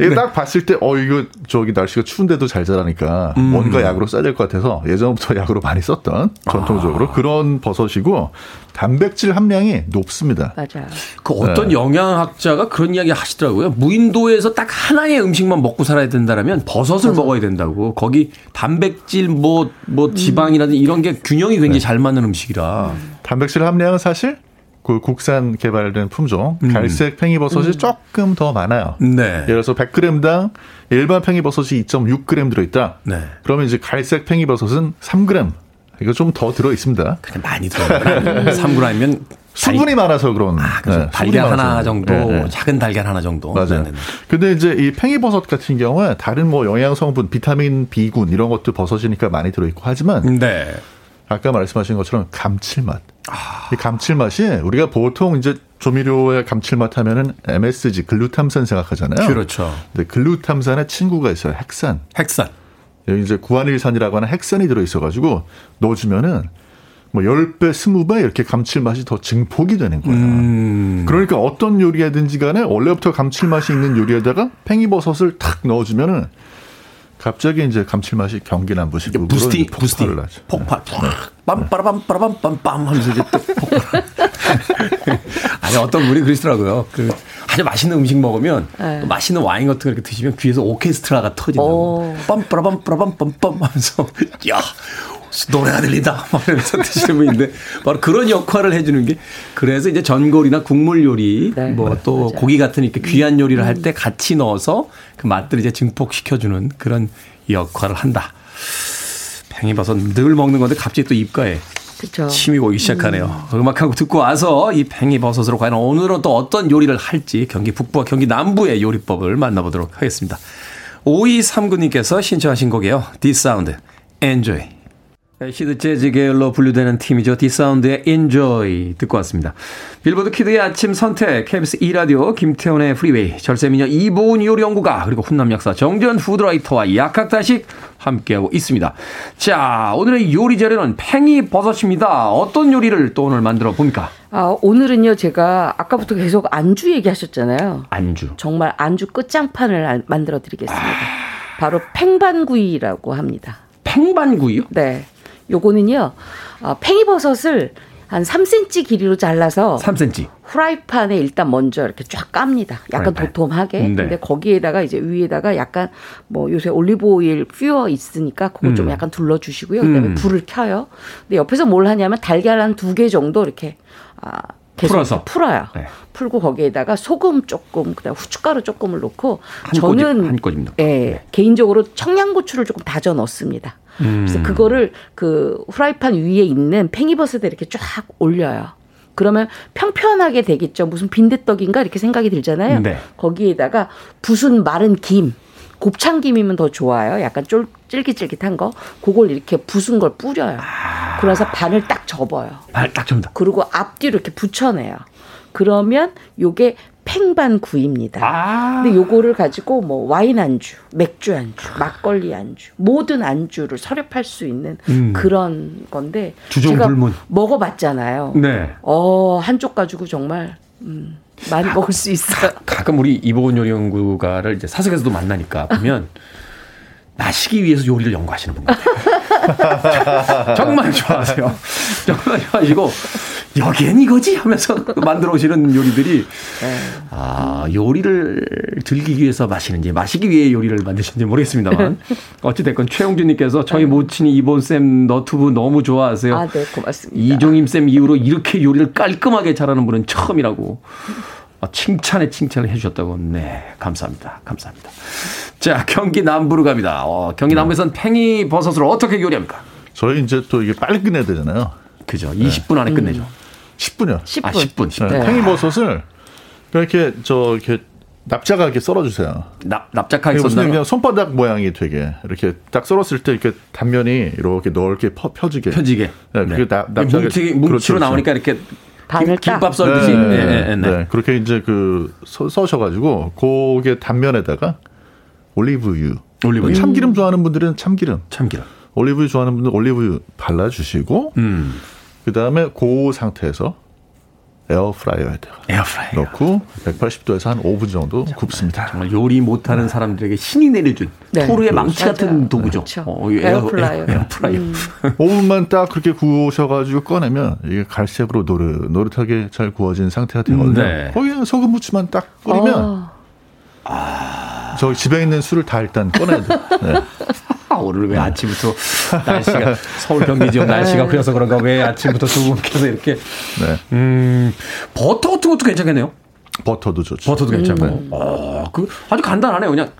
이게 네. 딱 봤을 때, 어, 이거 저기 날씨가 추운데도 잘 자라니까 음. 뭔가 약으로 써야 될 것 같아서 예전부터 약으로 많이 썼던 전통적으로 아. 그런 버섯이고 단백질 함량이 높습니다. 맞아요. 그 어떤 네. 영양학자가 그런 이야기 하시더라고요. 무인도에서 딱 하나의 음식만 먹고 살아야 된다라면 버섯을 맞아. 먹어야 된다고. 거기 단백질 뭐, 뭐 지방이라든지 이런 게 균형이 굉장히 네. 잘 맞는 음식이라. 음. 단백질 함량은 사실 그 국산 개발된 품종 음. 갈색 팽이버섯이 음. 조금 더 많아요. 네. 예를 들어서 100g당 일반 팽이버섯이 2.6g 들어있다. 네. 그러면 이제 갈색 팽이버섯은 3g. 이거 좀 더 들어 있습니다. 그냥 많이 들어요. 3g이면 수분이 많아서 그런. 아, 네, 달걀 하나 정도, 네, 네. 작은 달걀 하나 정도. 맞아요. 네, 네. 근데 이제 이 팽이버섯 같은 경우는 다른 뭐 영양 성분, 비타민 B군 이런 것도 버섯이니까 많이 들어 있고 하지만. 네. 아까 말씀하신 것처럼 감칠맛. 아. 이 감칠맛이 우리가 보통 이제 조미료의 감칠맛 하면은 MSG 글루탐산 생각하잖아요. 그렇죠. 근데 글루탐산의 친구가 있어요. 핵산. 핵산. 여기 이제 구안일산이라고 하는 핵산이 들어 있어 가지고 넣어 주면은 뭐 10배, 20배 이렇게 감칠맛이 더 증폭이 되는 거예요. 음. 그러니까 어떤 요리하든지 간에 원래부터 감칠맛이 있는 요리에다가 팽이버섯을 탁 넣어주면은 갑자기 이제 감칠맛이 경기남부식으로 부스팅, 부스팅, 하죠. 폭발, 네. 빰빠라빰빠라빰빰빰 하면서 이제 또 폭발. 아니 어떤 분이 그러시더라고요. 그 아주 맛있는 음식 먹으면 네. 맛있는 와인 같은 거 이렇게 드시면 귀에서 오케스트라가 터진다고. 빰빠라빰빠라빰빰빰 하면서 야 노래가 들린다. 막 이러면서 드시는 분인데 바로 그런 역할을 해주는 게 그래서 이제 전골이나 국물 요리 네, 뭐또 고기 같은 이렇게 귀한 요리를 할 때 같이 넣어서 그 맛들을 이제 증폭시켜주는 그런 역할을 한다. 팽이버섯 늘 먹는 건데 갑자기 또 입가에 그쵸. 침이 오기 시작하네요. 음. 음악 한 곡 듣고 와서 이 팽이버섯으로 과연 오늘은 또 어떤 요리를 할지 경기 북부와 경기 남부의 요리법을 만나보도록 하겠습니다. 5239님께서 신청하신 곡이에요. D'Sound Enjoy. Acid 재즈 계열로 분류되는 팀이죠. D'Sound의 Enjoy 듣고 왔습니다. 빌보드 kid의 아침 선택, KBS 2라디오, 김태훈의 프리웨이, 절세미녀 이보은 요리연구가, 그리고 훈남 약사 정재훈 food writer와 약학다식 함께하고 있습니다. 자, 오늘의 요리 재료는 팽이 버섯입니다. 어떤 요리를 또 오늘 만들어 봅니까? 아, 오늘은요, 제가 아까부터 계속 안주 얘기하셨잖아요. 안주. 정말 안주 끝장판을 만들어 드리겠습니다. 아... 바로 팽반구이라고 합니다. 팽반구이요? 네. 요거는요, 어, 팽이버섯을 한 3cm 길이로 잘라서 3cm. 후라이팬에 일단 먼저 이렇게 쫙 깝니다. 약간 프라이팬. 도톰하게. 네. 근데 거기에다가 이제 위에다가 약간 뭐 요새 올리브 오일 pure 있으니까 그거 음. 좀 약간 둘러 주시고요. 그다음에 음. 불을 켜요. 근데 옆에서 뭘 하냐면 달걀 한 두 개 정도 이렇게 아 계속 풀어서 풀어요. 네. 풀고 거기에다가 소금 조금 그다음 후춧가루 조금을 넣고 한 저는 꼬집, 한 꼬집니다. 예, 네. 개인적으로 청양고추를 조금 다져 넣습니다. 음. 그래서 그거를 그 후라이팬 위에 있는 팽이버섯에 이렇게 쫙 올려요. 그러면 평평하게 되겠죠. 무슨 빈대떡인가 이렇게 생각이 들잖아요. 네. 거기에다가 부순 마른 김, 곱창김이면 더 좋아요. 약간 쫄, 쫄깃쫄깃한 거. 그걸 이렇게 부순 걸 뿌려요. 아. 그래서 반을 딱 접어요. 반을 딱 접는다. 그리고 앞뒤로 이렇게 붙여내요. 그러면 요게 팽반구이입니다. 아. 근데 요거를 가지고 뭐 와인 안주, 맥주 안주, 막걸리 안주, 모든 안주를 설립할 수 있는 음. 그런 건데 주종불문 제가 먹어봤잖아요. 네. 어 한쪽 가지고 정말 음, 많이 가, 먹을 수 있어요. 가끔 우리 이보은 요리연구가를 이제 사석에서도 만나니까 보면 마시기 위해서 요리를 연구하시는 분 같아요. 정말 좋아하세요. 정말 좋아하시고 여기엔 이거지 하면서 만들어 오시는 요리들이 네. 아 요리를 즐기기 위해서 마시는지 마시기 위해 요리를 만드시는지 모르겠습니다만 어찌 됐건 최용준님께서 저희 네. 모친이 이본 쌤 너튜브 너무 좋아하세요. 아, 네, 고맙습니다. 이종임 쌤 이후로 이렇게 요리를 깔끔하게 잘하는 분은 처음이라고. 어, 칭찬에 칭찬을 해주셨다고. 네, 감사합니다. 감사합니다. 자, 경기 남부로 갑니다. 어, 경기 남부에선 팽이 버섯을 어떻게 요리합니까? 저희 이제 또 이게 빨리 끝내야 되잖아요. 그죠. 20분 안에 음. 끝내죠. 10분이요. 10분. 아, 10분. 10분. 네. 팽이버섯을 이렇게 저 이렇게 납작하게 썰어주세요. 납, 납작하게 썰는 그냥 손바닥 모양이 되게 이렇게 딱 썰었을 때 이렇게 단면이 이렇게 넓게 퍼, 펴지게. 펴지게. 네, 그게 네. 납, 납작하게. 뭉치, 뭉치로 그렇죠, 나오니까 그렇죠. 이렇게 김, 김밥 썰듯이. 네, 네, 네, 네. 그렇게 이제 그 써셔가지고 고게 단면에다가 올리브유. 올리브유. 참기름 좋아하는 분들은 참기름. 참기름. 올리브유 좋아하는 분들 올리브유 발라주시고 음. 그 다음에 그 상태에서 에어프라이어에다가 에어프라이어. 넣고 180도에서 한 5분 정도 정말, 굽습니다. 정말 요리 못하는 사람들에게 신이 내려준 네. 토르의 망치 같은 도구죠. 그렇죠. 어, 에어프라이어. 에어, 프라이어 음. 5분만 딱 그렇게 구우셔가지고 꺼내면 이게 갈색으로 노릇 노릇하게 잘 구워진 상태가 되거든요. 네. 거기에 소금 무치만 딱 뿌리면 어. 아. 저 집에 있는 술을 다 일단 꺼내야 돼. 네. 오늘 왜 아침부터 날씨가 서울 경기 지역 날씨가 흐려서 그런가 왜 아침부터 두 분께서 이렇게 네. 음 버터 같은 것도 괜찮겠네요. 버터도 좋죠. 버터도 괜찮고. 음. 어, 그 아주 간단하네요. 그냥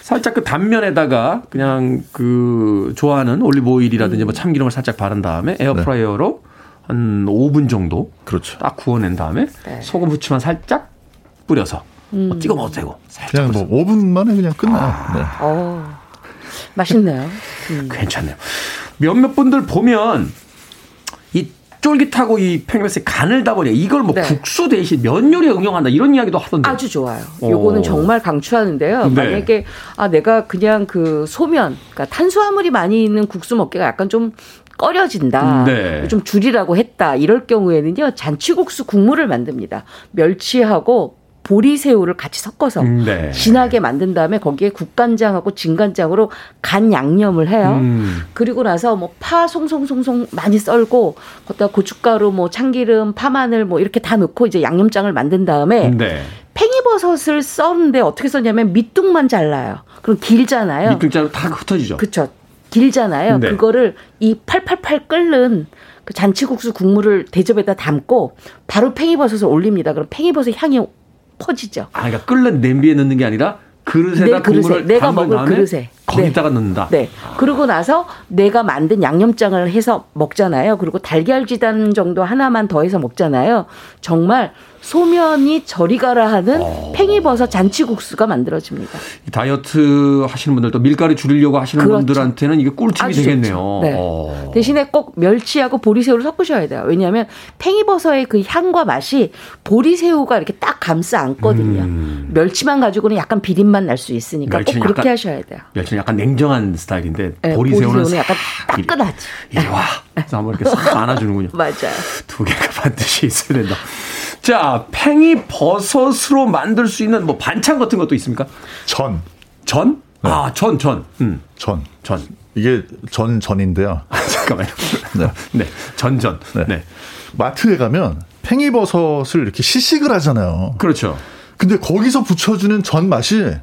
살짝 그 단면에다가 그냥 그 좋아하는 올리브 오일이라든지 뭐 참기름을 살짝 바른 다음에 에어프라이어로 네. 한 5분 정도 그렇죠. 딱 구워낸 다음에 네. 소금 후추만 살짝 뿌려서 뭐 음. 뭐 찍어 먹어도 되고 그냥 뭐 5분 만에 그냥 끝나요. 아. 네. 어. 맛있네요. 음. 괜찮네요. 몇몇 분들 보면 이 쫄깃하고 이 팽이버섯에 간을 다 버려. 이걸 뭐 네. 국수 대신 면 요리에 응용한다 이런 이야기도 하던데. 아주 좋아요. 요거는 정말 강추하는데요. 네. 만약에 아 내가 그냥 그 소면, 그러니까 탄수화물이 많이 있는 국수 먹기가 약간 좀 꺼려진다. 네. 좀 줄이라고 했다. 이럴 경우에는요. 잔치국수 국물을 만듭니다. 멸치하고 보리새우를 같이 섞어서 음, 네. 진하게 만든 다음에 거기에 국간장하고 진간장으로 간 양념을 해요. 음. 그리고 나서 뭐 파 송송송송 많이 썰고 거기다 고춧가루 뭐 참기름 파마늘 뭐 이렇게 다 넣고 이제 양념장을 만든 다음에 네. 팽이버섯을 썰는데 어떻게 썼냐면 밑둥만 잘라요. 그럼 길잖아요. 밑둥자로 다 흩어지죠. 그렇죠. 길잖아요. 네. 그거를 이 팔팔팔 끓는 그 잔치국수 국물을 대접에다 담고 바로 팽이버섯을 올립니다. 그럼 팽이버섯 향이 퍼지죠. 아, 그러니까 끓는 냄비에 넣는 게 아니라 그릇에다 내 그릇에, 내가 먹을 그릇에 거기다가 네. 넣는다. 네. 그러고 나서 내가 만든 양념장을 해서 먹잖아요. 그리고 달걀 지단 정도 하나만 더해서 먹잖아요. 정말 소면이 저리 가라 하는 어. 팽이버섯 잔치국수가 만들어집니다. 다이어트 하시는 분들 또 밀가루 줄이려고 하시는 그렇죠. 분들한테는 이게 꿀팁이 되겠네요. 네. 어. 대신에 꼭 멸치하고 보리새우를 섞으셔야 돼요. 왜냐하면 팽이버섯의 그 향과 맛이 보리새우가 이렇게 딱 감싸 안거든요. 음. 멸치만 가지고는 약간 비린맛 날 수 있으니까 꼭 그렇게 약간, 하셔야 돼요. 멸치는 약간 냉정한 스타일인데 네, 보리새우는, 보리새우는 약간 따끈하지. 이리 와. 그래서 한번 이렇게 싹 안아주는군요. 맞아요. 두 개가 반드시 있어야 된다. 자, 팽이 버섯으로 만들 수 있는 뭐 반찬 같은 것도 있습니까? 전. 전? 네. 아, 전, 전. 음. 전. 전. 이게 전, 전인데요. 아, 잠깐만요. 네. 네. 전, 전. 네. 네. 마트에 가면 팽이버섯을 이렇게 시식을 하잖아요. 그렇죠. 근데 거기서 붙여주는 전 맛이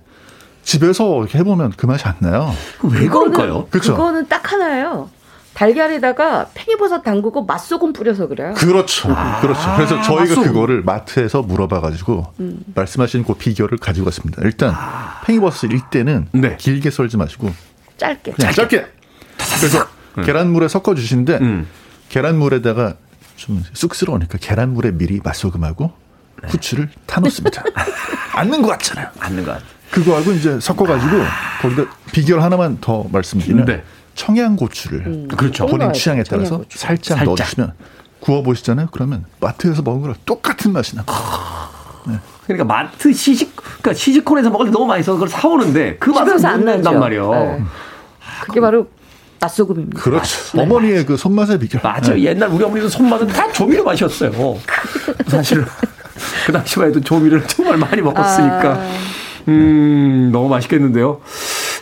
집에서 이렇게 해보면 그 맛이 안 나요. 왜 그럴까요? 그렇죠. 그거는 딱 하나예요. 달걀에다가 팽이버섯 담그고 맛소금 뿌려서 그래요. 그렇죠. 아~ 그렇죠. 그래서 저희가 맛소금. 그거를 마트에서 물어봐가지고 음. 말씀하신 그 비결을 가지고 왔습니다. 일단 아~ 팽이버섯 일 때는 네. 길게 썰지 마시고 짧게. 짧게. 짧게. 그래서 음. 계란물에 섞어 주시는데 음. 계란물에다가 좀 쑥스러우니까 계란물에 미리 맛소금하고 네. 후추를 타놓습니다. 않는 것 같잖아요. 않는 것 같. 그거하고 이제 섞어가지고 거기다 비결 하나만 더 말씀드리면. 네. 청양고추를 음. 그렇죠. 본인 취향에 따라서 청양고추. 살짝, 살짝, 넣어주시면 구워 보시잖아요. 그러면 마트에서 먹은 거랑 똑같은 맛이 나. 네. 그러니까 마트 시식 그러니까 시식콘에서 먹을 때 너무 맛있어서 그걸 사오는데 그 맛은 안 난단 말이에요. 네. 그게 바로 맛소금입니다. 그렇죠. 네. 어머니의 그 손맛의 비결. 맞아요. 네. 옛날 우리 어머니도 손맛은 다 조미료 맛이었어요. 사실은 그 당시만 해도 조미료를 정말 많이 먹었으니까. 아. 음, 너무 맛있겠는데요.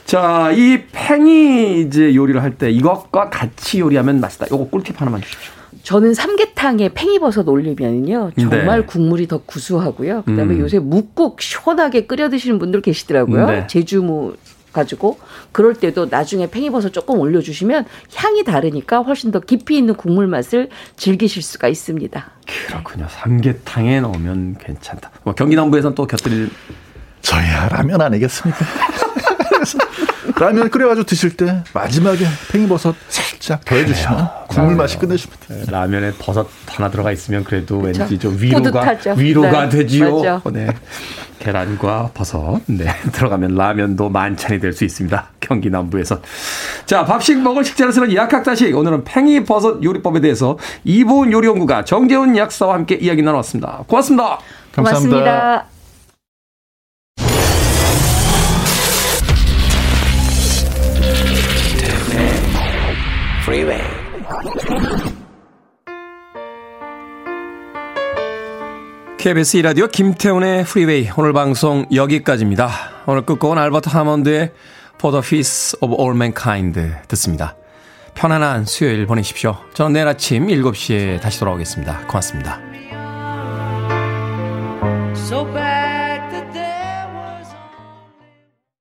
자, 이 팽이 이제 요리를 할 때 이것과 같이 요리하면 맛있다. 요거 꿀팁 하나만 주십시오. 저는 삼계탕에 팽이버섯 올리면요 정말 네. 국물이 더 구수하고요. 그다음에 음. 요새 묵국 시원하게 끓여 드시는 분들 계시더라고요. 네. 제주 무 가지고 그럴 때도 나중에 팽이버섯 조금 올려주시면 향이 다르니까 훨씬 더 깊이 있는 국물 맛을 즐기실 수가 있습니다. 그렇군요. 삼계탕에 넣으면 괜찮다. 뭐 경기 남부에서는 또 곁들일 저야 라면 아니겠습니까? 라면 끓여가지고 드실 때 마지막에 팽이버섯 살짝 더해주시면 국물 맛이 끝내줍니다. 네, 라면에 버섯 하나 들어가 있으면 그래도 그렇죠. 왠지 좀 위로가 뿌듯하죠. 위로가 네. 되지요. 맞죠. 네. 계란과 버섯 네 들어가면 라면도 만찬이 될 수 있습니다. 경기 남부에서 자 밥식 먹을 식재를 쓰는 약학다식 오늘은 팽이버섯 요리법에 대해서 이보은 요리연구가 정재훈 약사와 함께 이야기 나눴습니다. 고맙습니다. 감사합니다. 고맙습니다. Freeway. KBS 이라디오 김태훈의 프리웨이 오늘 방송 여기까지입니다. 오늘 끝곡은 알버트 하몬드의 For the Peace of All Mankind 듣습니다. 편안한 수요일 보내십시오. 저는 내일 아침 7시에 다시 돌아오겠습니다. 고맙습니다. So